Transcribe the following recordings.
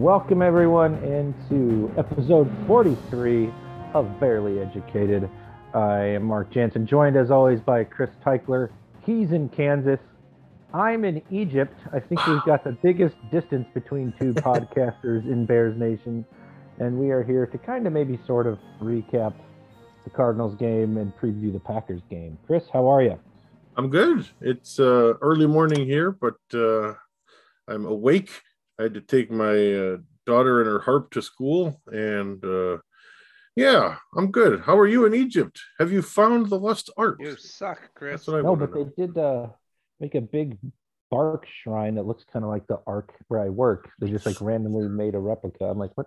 Welcome everyone into episode 43 of Bearly Educated. I am Mark Jansen, joined as always by Chris Teichler. He's in Kansas. I'm in Egypt. I think we've got the biggest distance between two podcasters in Bears Nation, and we are here to kind of maybe sort of recap the Cardinals game and preview the Packers game. Chris, how are you? I'm good. It's uh, early morning here, but uh, I'm awake. I had to take my uh, daughter and her harp to school, and uh, yeah, I'm good. How are you in Egypt? Have you found the lost ark? You suck, Chris. That's what I No, but to they know. did uh, make a big bark shrine that looks kind of like the ark where I work. They just like randomly made a replica. I'm like, what?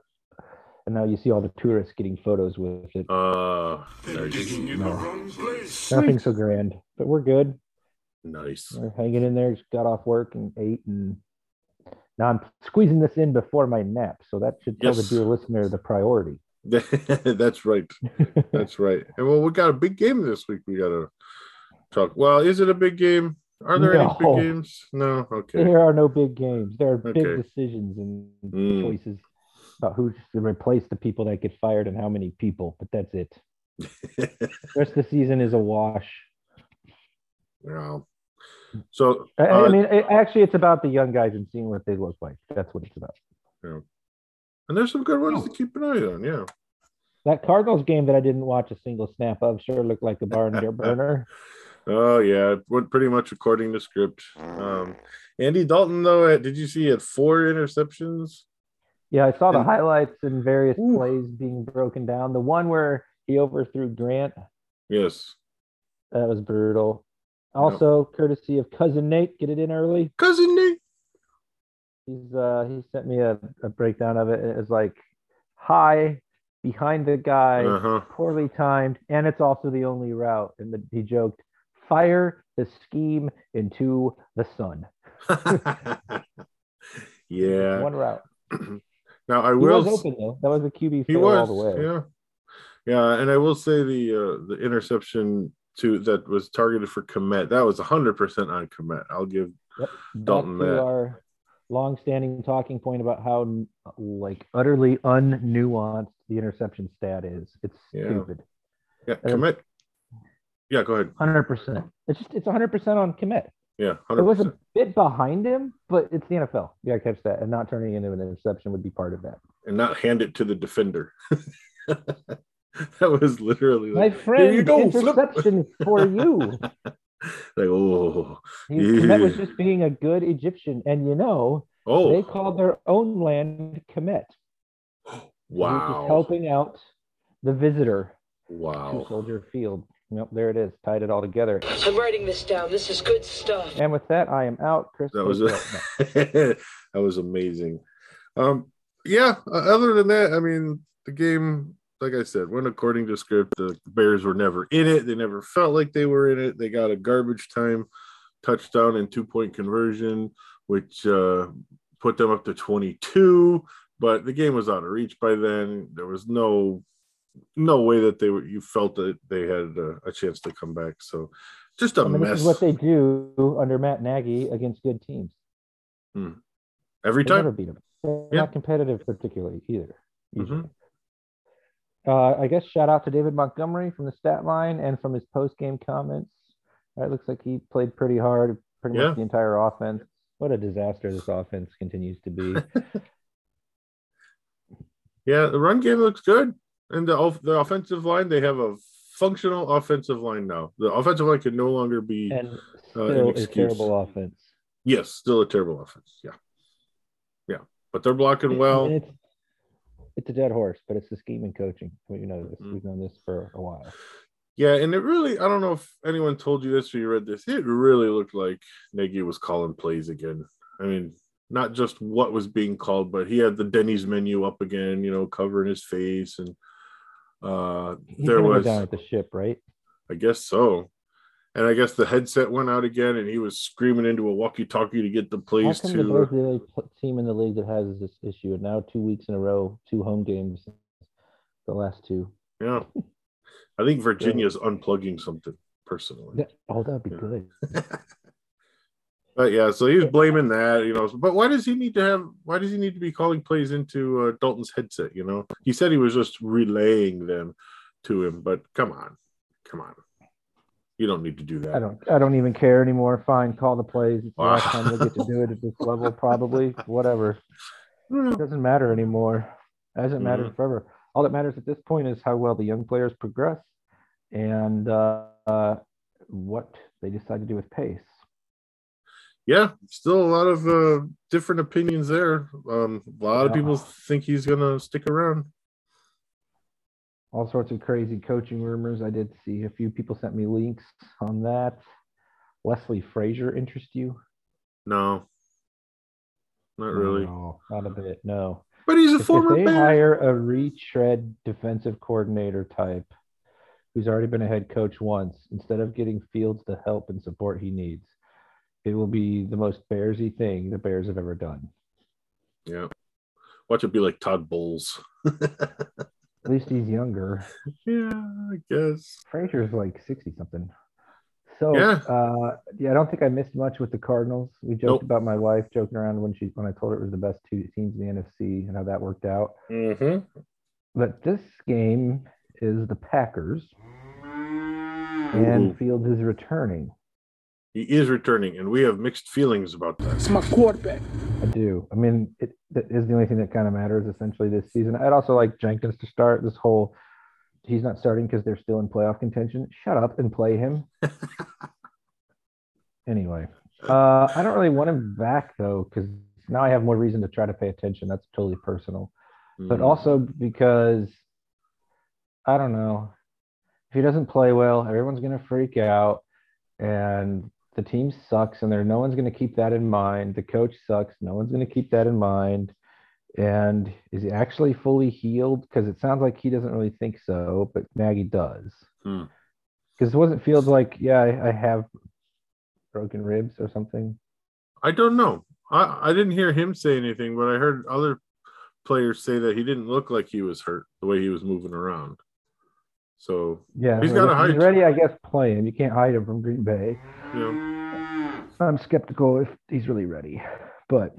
And now you see all the tourists getting photos with it. Uh, nice. No, nothing so grand, but we're good. nice. We're hanging in there. Just got off work and ate, and now I'm squeezing this in before my nap. So that should tell Yes. the dear listener the priority. That's right. That's right. And well, we got a big game this week. We got to talk. Well, is it a big game? Are there any big games? No. Okay. There are no big games. There are big decisions and Mm. choices about who to replace the people that get fired and how many people. But that's it. The rest of the season is a wash. yeah. So, I, uh, I mean, it, actually, it's about the young guys and seeing what they look like. That's what it's about. Yeah. And there's some good ones to keep an eye on. Yeah. That Cardinals game that I didn't watch a single snap of sure looked like a barn burner. Oh yeah, it went pretty much according to script. Um, Andy Dalton though, uh, did you see he had four interceptions? Yeah, I saw the And- highlights and various Ooh. plays being broken down. The one where he overthrew Grant, Yes, that was brutal. Also, courtesy of cousin Nate, get it in early. cousin Nate. He's uh he sent me a, a breakdown of it. It was like high behind the guy, Uh huh. poorly timed, and it's also the only route. And the, he joked, "Fire the scheme into the sun." yeah. One route. now I He will. was open though. That was a QB fail was. all the way. Yeah. Yeah, and I will say the uh, the interception to that was targeted for Kmet. That was hundred percent on Kmet. I'll give. Yep. Dalton Back to our long-standing talking point about how like utterly unnuanced the interception stat is. It's Yeah. stupid. Yeah, Uh, Kmet. Yeah, go ahead. Hundred percent. It's just it's hundred percent on Kmet. Yeah, It was a bit behind him, but it's the NFL. Gotta catch that, and not turning into an interception would be part of that. And not hand it to the defender. that was literally My like, friend, you go, flip. interception for you. like oh He, Kemet was just being a good Egyptian, and you know oh they called their own land Kemet. He was just wow helping out the visitor to wow Soldier Field. Yep, there it is. Tied it all together. I'm writing this down. This is good stuff. And with that, I am out. Chris, that was a, that was amazing um yeah uh, other than that i mean the game like i said went according to script the bears were never in it they never felt like they were in it they got a garbage time touchdown and two point conversion which uh put them up to 22 but the game was out of reach by then there was no no way that they were you felt that they had a, a chance to come back so just a I mean, this mess is what they do under Matt Nagy against good teams. every They never time beat them. They're Yeah. not competitive particularly either. usually. Uh, I guess shout out to David Montgomery from the stat line and from his post game comments. Uh, It looks like he played pretty hard, pretty Yeah. much the entire offense. What a disaster this offense continues to be. Yeah, the run game looks good, and the the offensive line they have a functional offensive line now. The offensive line can no longer be and an still a terrible offense. yes, still a terrible offense. Yeah, yeah, but they're blocking well. mean, it's, it's a dead horse, but it's the scheme and coaching. You know this. Mhm. We've known this for a while. Yeah, and it really I don't know if anyone told you this or you read this. It really looked like Nagy was calling plays again. I mean, not just what was being called, but he had the Denny's menu up again, you know, covering his face and uh He's there was down at the ship, right? I guess so. And I guess the headset went out again, and he was screaming into a walkie-talkie to get the plays to. the only team in the league that has this issue? And now two weeks in a row, two home games, the last two. Yeah, I think Virginia Virginia's unplugging something personally. That- oh, that'd be Yeah. good. But yeah, so he was blaming that, you know. But why does he need to have? Why does he need to be calling plays into uh, Dalton's headset? You know, he said he was just relaying them to him. But come on, come on, you don't need to do that. I don't. I don't even care anymore. Fine, call the plays. It's the last time we'll get to do it at this level, probably. Whatever. It doesn't matter anymore. It hasn't mattered forever. All that matters at this point is how well the young players progress and uh, uh, what they decide to do with pace. Yeah, still a lot of uh, different opinions there. Um, a lot of people think he's gonna stick around. All sorts of crazy coaching rumors. I did see a few people sent me links on that. Leslie Frazier interest you? No, not really. No, not a bit. No. But he's a If, if they hire a retread defensive coordinator type who's already been a head coach once, instead of getting Fields the help and support he needs, it will be the most Bearsy thing the Bears have ever done. Yeah, watch it be like Todd Bowles. At least he's younger. yeah, I guess. Frazier's like 60 something. So Yeah. uh yeah, I don't think I missed much with the Cardinals. We joked Nope. about my wife joking around when she when I told her it was the best two teams in the NFC and how that worked out. Mm-hmm. But this game is the Packers and Fields is returning. He is returning, and we have mixed feelings about that. It's my quarterback. I do. I mean, it that is the only thing that kind of matters essentially this season. I'd also like Jenkins to start this whole. He's not starting because they're still in playoff contention. Shut up and play him. anyway, uh, I don't really want him back though because now I have more reason to try to pay attention. That's totally personal, but Mm. also because I don't know if he doesn't play well, everyone's gonna freak out, and the team sucks, and there no one's gonna keep that in mind. The coach sucks, no one's gonna keep that in mind. And is he actually fully healed? Because it sounds like he doesn't really think so, but Nagy does. Hmm. Because it wasn't Fields like, yeah, I, I have broken ribs or something. I don't know. I, I didn't hear him say anything, but I heard other players say that he didn't look like he was hurt the way he was moving around. So Yeah, He's well, gotta hide. He's ready, I guess. Play him. You can't hide him from Green Bay. know, I'm skeptical if he's really ready, but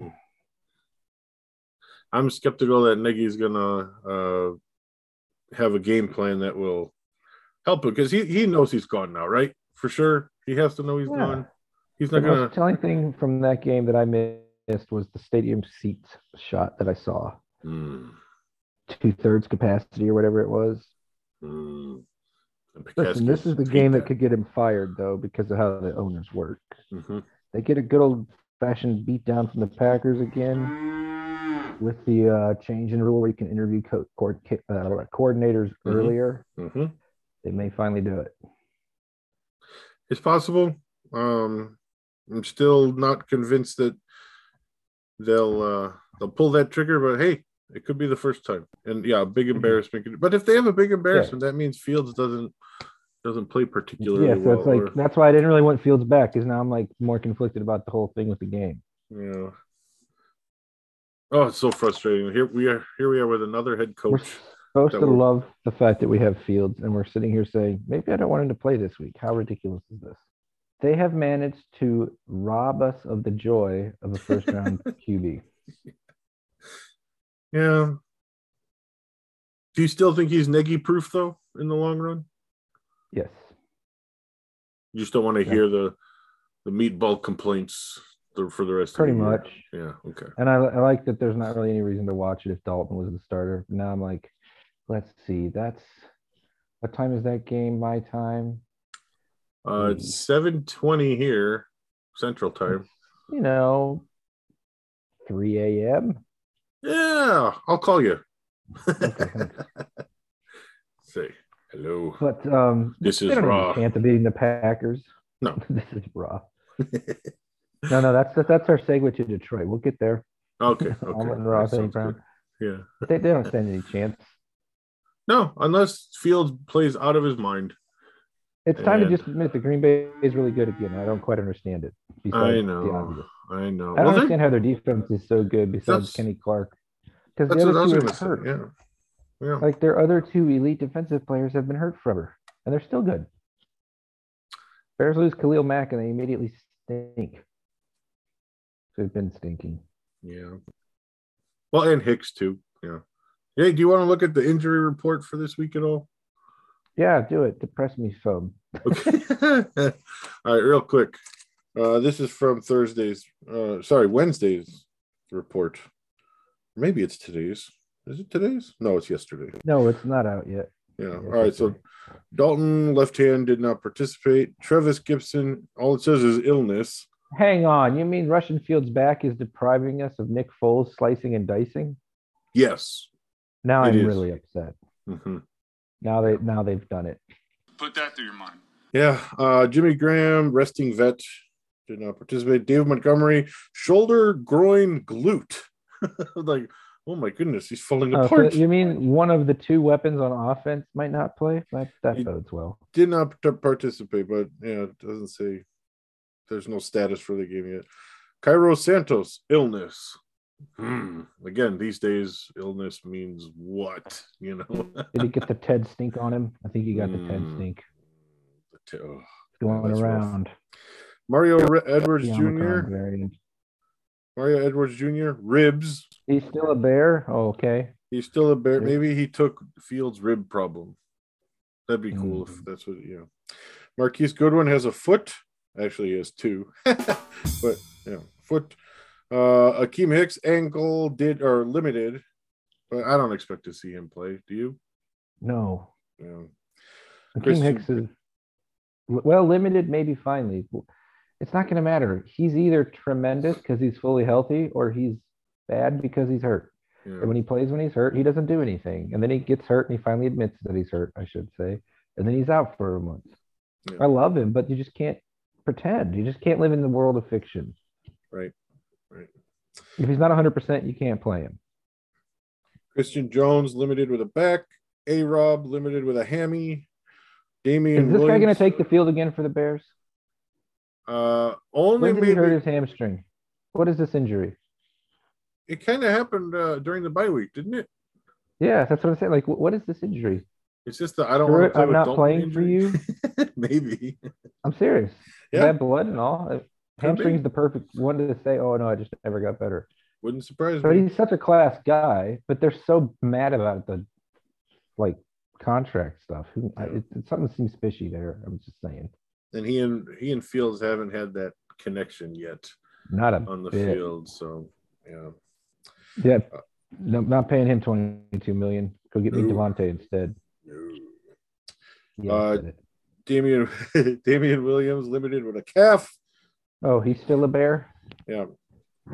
I'm skeptical that Nagy's gonna uh, have a game plan that will help him because he, he knows he's gone now, right? For sure, he has to know he's Yeah. gone. He's the not gonna. most telling thing from that game that I missed was the stadium seats shot that I saw. Hmm, Two thirds capacity or whatever it was. Hmm. Listen, this is the game that could get him fired though, because of how the owners work. Mhm. They get a good old fashioned beat down from the Packers again with the uh, change in rule where you can interview co- co- uh, coordinators Mhm. earlier. Mhm. They may finally do it. It's possible. Um, I'm still not convinced that they'll uh, they'll pull that trigger, but hey, it could be the first time. And yeah, a big Mm-hmm. embarrassment. could- But if they have a big embarrassment, that means Fields doesn't doesn't play particularly Yeah, so well. it's like or- that's why I didn't really want Fields back because now I'm like more conflicted about the whole thing with the game. yeah. Oh, it's so frustrating. Here we are. Here we are with another head We're coach. supposed to we're- love the fact that we have Fields, and we're sitting here saying maybe I don't want him to play this week. How ridiculous is this? They have managed to rob us of the joy of a first round QB. Yeah. Do you still think he's Nagy proof though in the long run? Yes. You just don't want to Yeah. hear the the meatball complaints for the rest Pretty of the year. much. Yeah. Okay. And I, I like that there's not really any reason to watch it if Dalton was the starter. Now I'm like, let's see. That's what time is that game? My time. Uh, it's seven twenty here, Central Time. You know, 3 a.m. Yeah, I'll call you. Okay. Say hello. But um, This is raw. chance of beating the Packers. No. this is raw. No, no, that's that's our segue to Detroit. We'll get there. Okay. Okay. Amon-Ra, That St. sounds Brown. Yeah. But they, they don't stand any chance. No, unless Fields plays out of his mind. It's time And- to just admit that Green Bay is really good again. I don't quite understand it. I know. I know. I don't Well, they- understand how their defense is so good besides Kenny Clark. Because the what I was other two are say. hurt. Yeah. Yeah. Like their other two elite defensive players have been hurt forever, and they're still good. Bears lose Khalil Mack, and they immediately stink. They've been stinking. Yeah. Well, and Hicks too. Yeah. Hey, do you want to look at the injury report for this week at all? Yeah, do it. Depress me some. Okay. all right, real quick. Uh, this is from Thursday's, uh, sorry, Wednesday's report. Maybe it's today's. Is it today's? No, it's yesterday. No, it's not out yet. Yeah. Yeah, All right. So. Dalton, left hand, did not participate. Trevis Gipson, all it says is illness. Hang on. You mean Russian Field's back is depriving us of Nick Foles slicing and dicing? Yes. Now It I'm is. really upset. Mhm. Now they now they've done it. Put that through your mind. Yeah. Uh, Jimmy Graham, resting vet, did not participate. David Montgomery, shoulder, groin, glute. like, oh my goodness, he's falling Oh, so apart. you mean one of the two weapons on offense might not play? That that bodes well. did not participate, but yeah, it doesn't say there's no status for the game yet. Cairo Santos, illness. Hmm. Again, these days, illness means what? You know, Did he get the Ted stink on him? I think he got the Ted Mm, stink The t- oh. going around. rough. Mario Edwards Jr. Variant. Mario Edwards Jr. Ribs. He's still a bear. Oh, okay. He's still a bear. Maybe he took Fields' rib problem. That'd be cool if Mm. that's what you know. Marquise Goodwin has a foot. Actually, he has two, but yeah, foot. Uh, Akiem Hicks ankle did or limited, but I don't expect to see him play. Do you? No. Yeah. Akiem Hicks is well limited, maybe finally. It's not going to matter. He's either tremendous because he's fully healthy, or he's bad because he's hurt. yeah. And when he plays when he's hurt, he doesn't do anything. And then he gets hurt and he finally admits that he's hurt, I should say. And then he's out for a month. Yeah. I love him, but you just can't pretend. You just can't live in the world of fiction. Right. Right. If he's not 100%, you can't play him. Christian Jones limited with a back. A Rob limited with a hammy. Damien Is this guy going to take the field again for the Bears? Uh only When did he hurt his hamstring? What is this injury? it kind of happened uh, during the bye week, didn't it? Yeah, that's what I'm saying. Like, what is this injury? It's just that I don't want to play I'm not playing for you. maybe. I'm serious. Yeah. Bad blood and all. Hamstring's the perfect one to say, oh, no, I just never got better. Wouldn't surprise But me. But he's such a class guy, but they're so mad about the like contract stuff. Who- I- Yeah. It, it, something seems fishy there. I'm just saying. And he and he and Fields haven't had that connection yet Not on the bit. field. So yeah. Yeah. No, not paying him 22 million. Go get me No. Devontae instead. Yeah, Uh. Damien Damien Williams limited with a calf. Oh, he's still a bear. Yeah.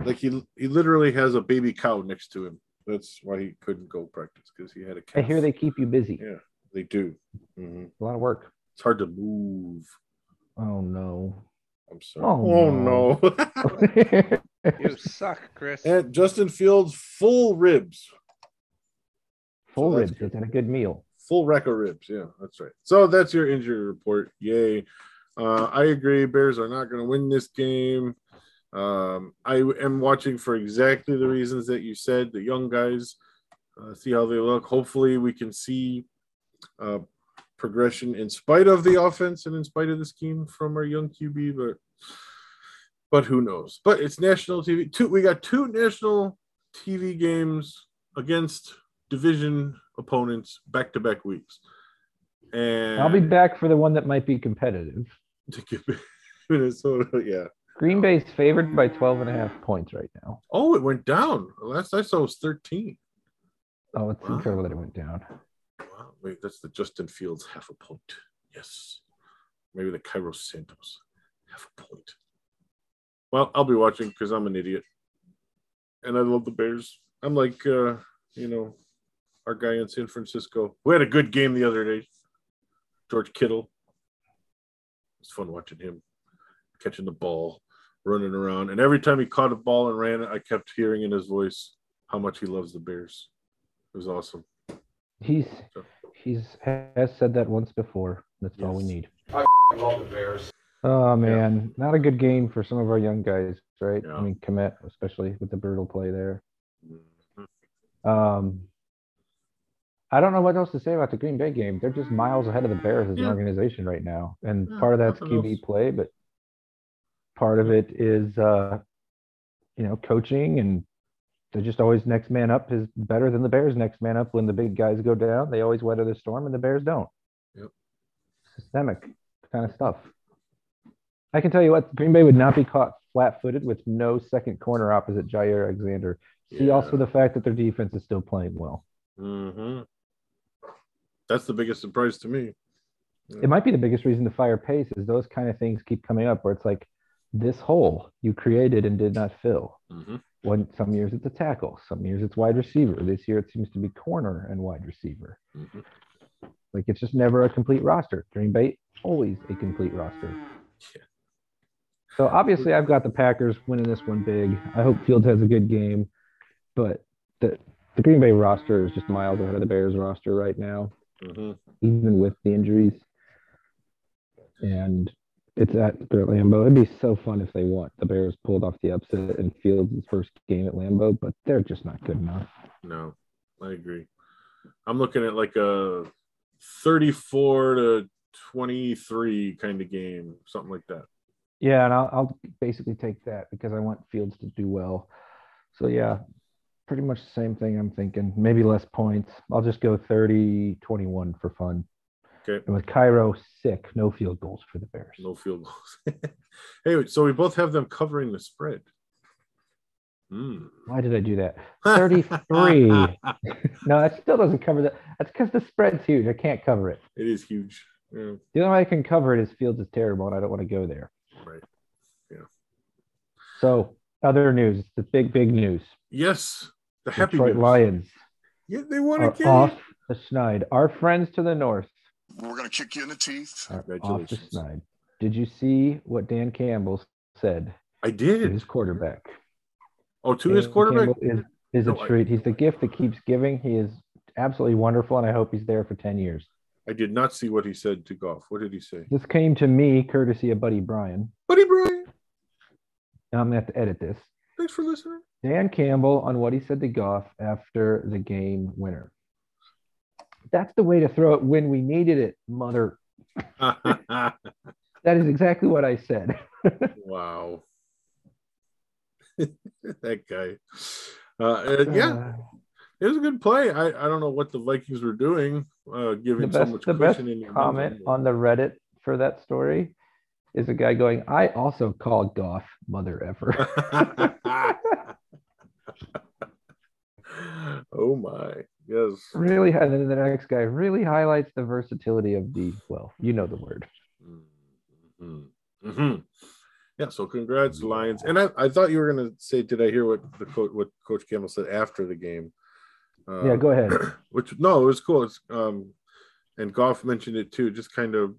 Like he he literally has a baby cow next to him. That's why he couldn't go practice because he had a calf. I hear they keep you busy. Yeah, they do. hmm A lot of work. It's hard to move. Oh no. I'm sorry. Oh, Oh, no. You suck, Chris. and Justin Fields full ribs. Full So ribs. good. It's had a good meal. Full rack of ribs. Yeah, that's right. So that's your injury report. Yay. Uh, I agree. Bears are not going to win this game. Um, I am watching for exactly the reasons that you said. The young guys, uh, see how they look. Hopefully, we can see uh, progression in spite of the offense and in spite of the scheme from our young QB. But but who knows? But it's national TV. Two. We got two national TV games against division opponents back to back weeks. And I'll be back for the one that might be competitive. to give Minnesota. Yeah. Green Bay's favored by 12 and a half points right now. Oh, it went down. Last I saw was 13. Oh, it's Wow. incredible that it went down. Wait, that's the Justin Fields half a point. Yes. Maybe the Cairo Santos half a point. Well, I'll be watching because I'm an idiot. And I love the Bears. I'm like uh, you know, our guy in San Francisco. We had a good game the other day. George Kittle. It's fun watching him catching the ball, running around. And every time he caught a ball and ran I kept hearing in his voice how much he loves the Bears. It was awesome. He's he's has said that once before. That's all we Yes. need. love the Bears. Oh man, not a good game for some of our young guys, right? Yeah. I mean, Kmet especially with the brutal play there. Mhm. Um, I don't know what else to say about the Green Bay game. They're just miles ahead of the Bears as an organization right now, and Yeah, part of that's QB else. play, but part of it is, uh, you know, coaching and they're just always next man up is better than the Bears next man up when the big guys go down. They always weather the storm and the Bears don't. Yep. Systemic kind of stuff. I can tell you what, Green Bay would not be caught flat footed with no second corner opposite Jaire Alexander. See Yeah. also the fact that their defense is still playing well. Mm-hmm. That's the biggest surprise to me. It might be the biggest reason to fire pace is those kind of things keep coming up where it's like this hole you created and did not fill. hmm One some years it's a tackle, some years it's wide receiver. This year it seems to be corner and wide receiver. hmm Like it's just never a complete roster. Green Bay always a complete roster. Yeah. So obviously I've got the Packers winning this one big. I hope Fields has a good game, but the the Green Bay roster is just miles ahead of the Bears roster right now, hmm even with the injuries. And it's at their Lambeau. It'd be so fun if they won. The Bears pulled off the upset in Fields' first game at Lambeau, but they're just not good enough. No, I agree. I'm looking at like a 34 to 23 kind of game, something like that. Yeah, and I'll, I'll basically take that because I want Fields to do well. So yeah, pretty much the same thing I'm thinking. Maybe less points. I'll just go 30 21 for fun. Okay. And with Cairo sick, no field goals for the Bears. No field goals. hey, so we both have them covering the spread. Hmm. Why did I do that? 33. no, that still doesn't cover that. That's because the spread's huge. I can't cover it. It is huge. Yeah, The only way I can cover it is Fields is terrible, and I don't want to go there. right. Yeah. So other news, It's the big, big news. Yes, the happy Detroit news. Lions Yeah, they won again. off the schneid. Our friends to the north We're gonna kick you in the teeth. are off the Congratulations. Did you see what Dan Campbell said I to did. his quarterback? Oh, to his quarterback. Campbell is, is No, a I- treat. He's the gift that keeps giving. He is absolutely wonderful, and I hope he's there for 10 years. I did not see what he said to Goff. What did he say? This came to me courtesy of Buddy Bryan. Buddy Brian, Now I'm going to have to edit this. thanks for listening. Dan Campbell on what he said to Goff after the game winner. That's the way to throw it when we needed it, mother. That is exactly what I said. wow. that guy. Uh, yeah, Uh, it was a good play. I, I don't know what the Vikings were doing, uh, giving so much the best cushion in your comment on the Reddit for that story is a guy going, I also called Goff mother ever. oh my, yes. really, and then the next guy really highlights the versatility of the, well, you know the word. hmm hmm Yeah, so congrats, Lions. And I, I thought you were gonna say, did I hear what the coach what Coach Campbell said after the game? Uh, Yeah, go ahead. which no, it was cool. It's um and Goff mentioned it too, just kind of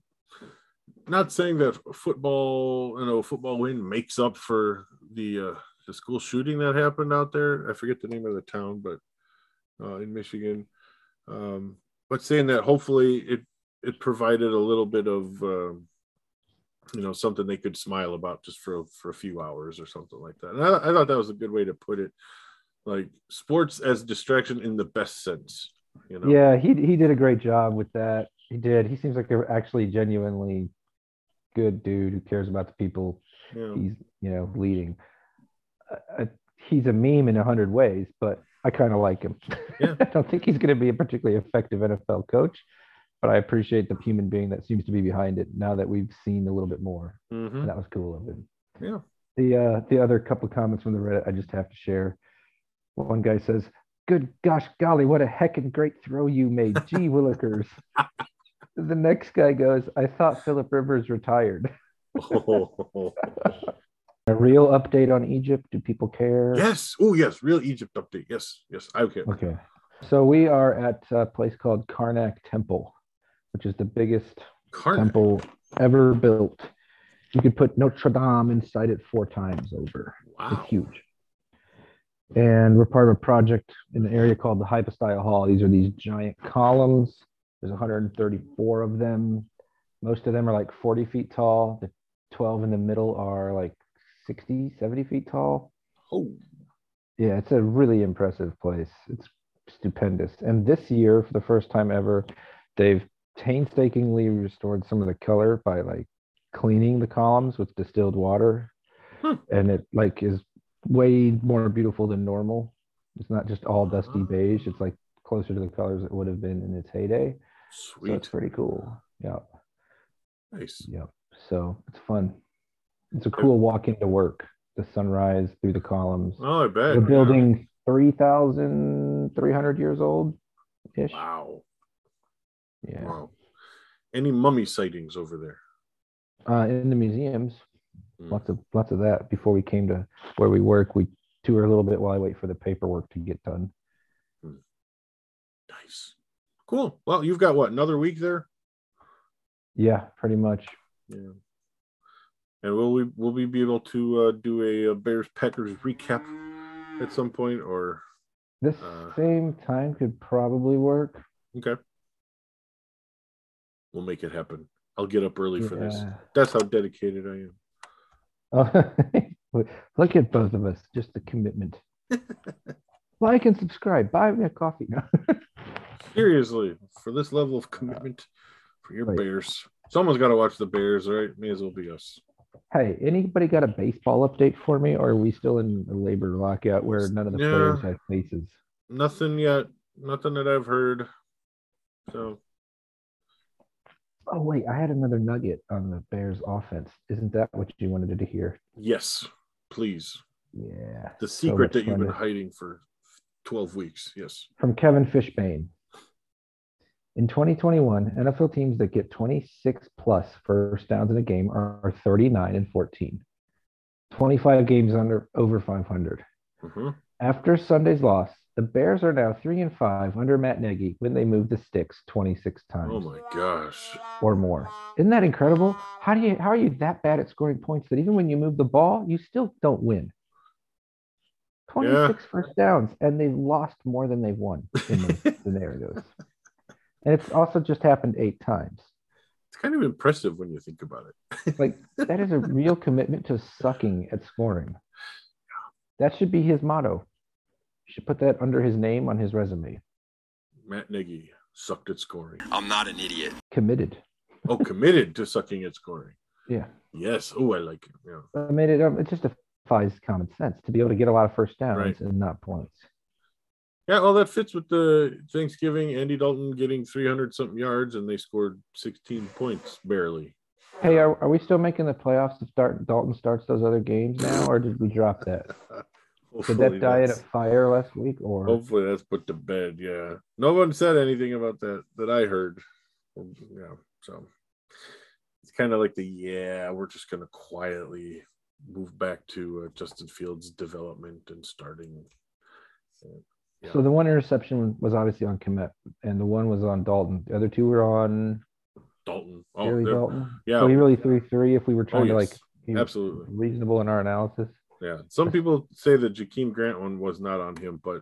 not saying that football, you know, football win makes up for the uh the school shooting that happened out there. I forget the name of the town, but uh in Michigan. Um, but saying that hopefully it it provided a little bit of um you know something they could smile about just for for a few hours or something like that. And I, I thought that was a good way to put it. Like sports as distraction in the best sense. You know. Yeah, he he did a great job with that. He did. He seems like a actually genuinely good dude who cares about the people Yeah. he's you know leading. Uh, uh, he's a meme in a hundred ways, but I kind of like him. Yeah. I don't think he's going to be a particularly effective NFL coach, but I appreciate the human being that seems to be behind it. Now that we've seen a little bit more, Mhm. that was cool of him. Yeah. The uh, the other couple comments from the Reddit I just have to share. One guy says, "Good gosh, golly, what a heckin' great throw you made, gee willikers." the next guy goes, "I thought Philip Rivers retired." Oh, real update on Egypt? Do people care? yes. Oh, yes. Real Egypt update. Yes. Yes. Okay. Okay. So we are at a place called Karnak Temple, which is the biggest Karnak. temple ever built. You could put Notre Dame inside it four times over. Wow. It's huge. And we're part of a project in the area called the Hypostyle Hall. These are these giant columns. There's 134 of them. Most of them are like 40 feet tall. The 12 in the middle are like 60, 70 feet tall. Oh. Yeah, it's a really impressive place. It's stupendous. And this year, for the first time ever, they've painstakingly restored some of the color by like cleaning the columns with distilled water. Hmm. And it like is way more beautiful than normal. It's not just all dusty Ah. beige. It's like closer to the colors it would have been in its heyday. So Sweet. it's pretty cool. Yeah. Nice. Yep. So it's fun. It's a cool walk into work. The sunrise through the columns. Oh, I bet. the yeah. building 3,300 years old ish. Wow. Yeah. Wow. Any mummy sightings over there? Uh, in the museums, Mm. lots of lots of that. Before we came to where we work, we tour a little bit while I wait for the paperwork to get done. Nice. Cool. Well, you've got what, another week there? Yeah, pretty much. Yeah. And will we will we be able to uh, do a, uh Bears Packers recap at some point or This Uh, same time could probably work. okay. We'll make it happen. I'll get up early for this. That's how dedicated I am. Oh, look at both of us, just the commitment. like and subscribe. Buy me a coffee. Seriously, for this level of commitment for your Right. Bears. Someone's got to watch the Bears, right? May as well be us. Hey, anybody got a baseball update for me, or are we still in a labor lockout where none of the Yeah. players have faces? Nothing yet. Nothing that I've heard. So Oh wait, I had another nugget on the Bears offense. Isn't that what you wanted to hear? yes, please. Yeah. The secret much that you've been to- hiding for 12 weeks. Yes. from Kevin Fishbain. In 2021, NFL teams that get 26 plus first downs in a game are 39 and 14. 25 games under over 500. Mhm. After Sunday's loss, the Bears are now 3 and 5 under Matt Nagy when they move the sticks 26 times Oh my gosh. or more. Isn't that incredible? How do you how are you that bad at scoring points that even when you move the ball, you still don't win? 26 first downs, and they've lost more than they've won in those scenarios. And it's also just happened eight times. It's kind of impressive when you think about it. Like that is a real commitment to sucking at scoring. That should be his motto. You should put that under his name on his resume. Matt Nagy sucked at scoring. I'm not an idiot. Committed. Oh, committed to sucking at scoring. Yeah. Yes. Oh, I like it. Yeah. I mean, it, um, it just defies common sense to be able to get a lot of first downs Right. and not points. Yeah, well, that fits with the Thanksgiving. Andy Dalton getting 300 something yards, and they scored 16 points barely. Hey, are, are we still making the playoffs if start, Dalton starts those other games now, or did we drop that? Did that die in a fire last week, or Hopefully that's put to bed. Yeah. No one said anything about that that I heard. Yeah. So it's kind of like the yeah, we're just gonna quietly move back to uh, Justin Fields' development and starting. Yeah. so the one interception was obviously on Kmet, and the one was on Dalton. The other two were on Dalton. Oh, Dalton. yeah. So he really threw three. If we were trying to yes. like be absolutely. reasonable in our analysis. Yeah. Some people say the Jakeem Grant one was not on him, but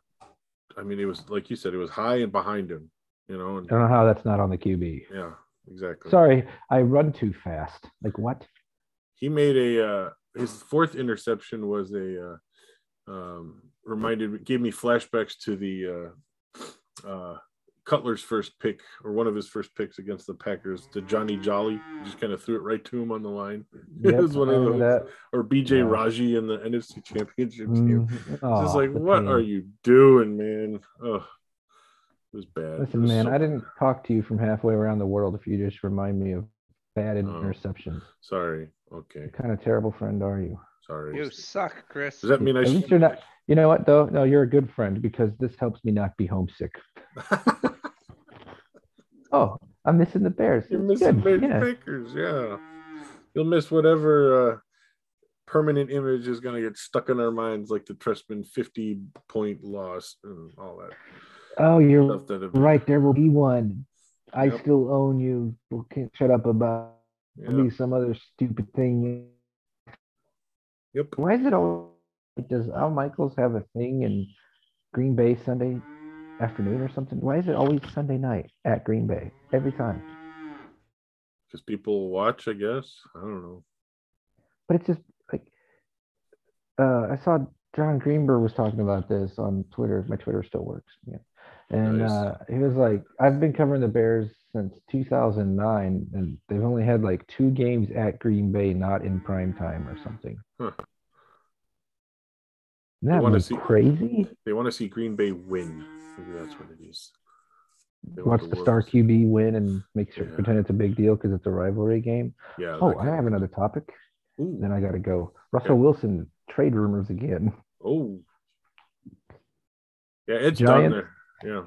I mean, it was like you said, it was high and behind him. You know. And, I don't know how that's not on the QB. yeah. Exactly. Sorry, I run too fast. Like what? he made a uh his fourth interception was a uh um reminded me gave me flashbacks to the uh uh Cutler's first pick or one of his first picks against the Packers to Johnny Jolly just kind of threw it right to him on the line It was one of those. or BJ Yeah. Raji in the NFC championship that. game Mhm. it's just like what pain. are you doing man oh it was bad Listen, was man, so- I didn't talk to you from halfway around the world if you just remind me of bad Oh. interceptions. sorry okay What kind of terrible friend are you? Sorry You suck, Chris. does that mean I At should least you're not. You know what though? No, you're a good friend because this helps me not be homesick. Oh, I'm missing the Bears. You're It's missing good. baby Yeah. Bakers, yeah. You'll miss whatever uh, permanent image is going to get stuck in our minds, like the Trestman 50 point loss and all that Oh, you're. That have, right. There will be one. I Yep. still own you. Well, can't shut up about Yeah. be some other stupid thing. Yep. Why is it always Does Al Michaels have a thing in Green Bay Sunday afternoon or something? Why is it always Sunday night at Green Bay every time? Because people watch, I guess. I don't know. But it's just like uh, I saw Jon Greenberg was talking about this on Twitter. My Twitter still works. Yeah. And Nice. uh, he was like, I've been covering the Bears since 2009, and they've only had like two games at Green Bay, not in prime time or something. Huh. Isn't that wanna see- crazy? They want to see Green Bay win. Maybe that's what it is. They Watch the star QB win and make sure Yeah. pretend it's a big deal because it's a rivalry game. Yeah. Oh, I have another topic. Ooh. Then I gotta go. Russell Okay. Wilson trade rumors again. Oh. Yeah, it's down Giants? there. Yeah.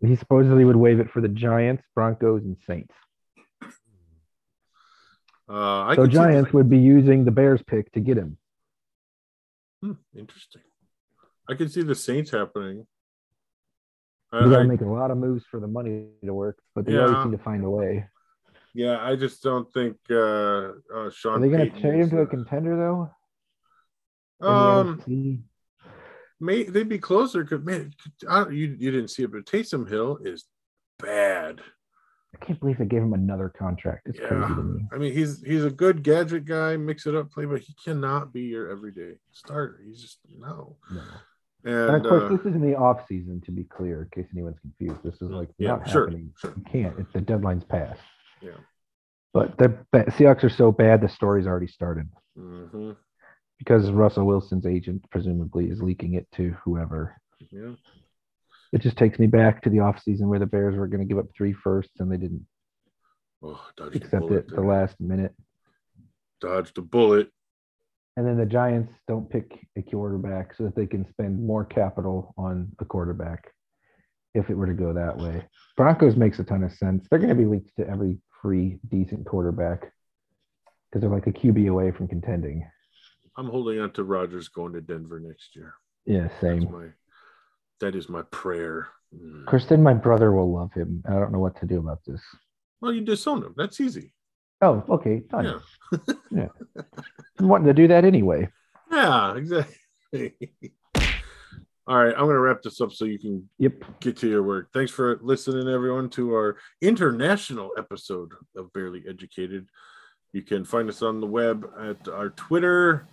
He supposedly would waive it for the Giants, Broncos, and Saints. Uh, I so Giants would be using the Bears pick to get him. Hmm, interesting. I can see the Saints happening. I, You gotta make a lot of moves for the money to work, but they Yeah. always seem to find a way. yeah, I just don't think uh, uh, Sean. Are they gonna Payton trade him to a uh, contender though? Um? May they'd be closer because man, I, you you didn't see it, but Taysom Hill is bad. I can't believe they gave him another contract. It's crazy Yeah. to me. I mean, he's he's a good gadget guy, mix it up play, but he cannot be your everyday starter. He's just no. No. And And of course, uh, this is in the off season, to be clear, in case anyone's confused. This is like Yeah, not sure, happening. sure. You can't. It's the deadline's passed. Yeah. But the Seahawks are so bad, the story's already started mhm, because Russell Wilson's agent presumably is leaking it to whoever. yeah. It just takes me back to the offseason where the Bears were going to give up three firsts and they didn't Oh, accept bullet it at the last minute. Dodged a bullet. And then the Giants don't pick a quarterback so that they can spend more capital on a quarterback if it were to go that way. Broncos makes a ton of sense. They're going to be leaked to every free decent quarterback because they're like a QB away from contending. I'm holding on to Rodgers going to Denver next year. Yeah, That's same. my that is my prayer. Mm. Kristen, my brother will love him. I don't know what to do about this. Well, you disown him. That's easy. Oh, okay. Done. Yeah. Yeah. I'm wanting to do that anyway. Yeah, exactly. All right, I'm going to wrap this up so you can Yep. get to your work. Thanks for listening, everyone, to our international episode of Bearly Educated. You can find us on the web at our Twitter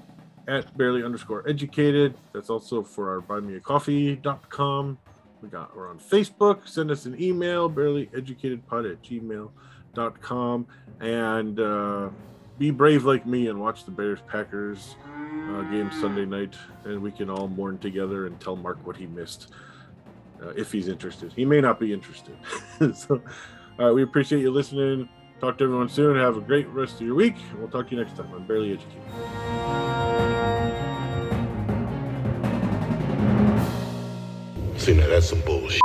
at Bearly underscore educated. That's also for our buymeacoffee.com. We got we're on Facebook. Send us an email, bearlyeducatedpod at gmail.com. And uh, be brave like me and watch the Bears Packers uh, game Sunday night, and we can all mourn together and tell Mark what he missed uh, if he's interested. He may not be interested. so, uh, we appreciate you listening. Talk to everyone soon. Have a great rest of your week. We'll talk to you next time on Bearly Educated. See, now that's some bullshit.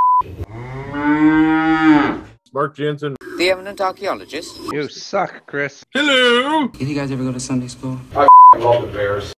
Mark Jensen. The eminent archaeologist. You suck, Chris. Hello. Did you guys ever go to Sunday school? I love the Bears.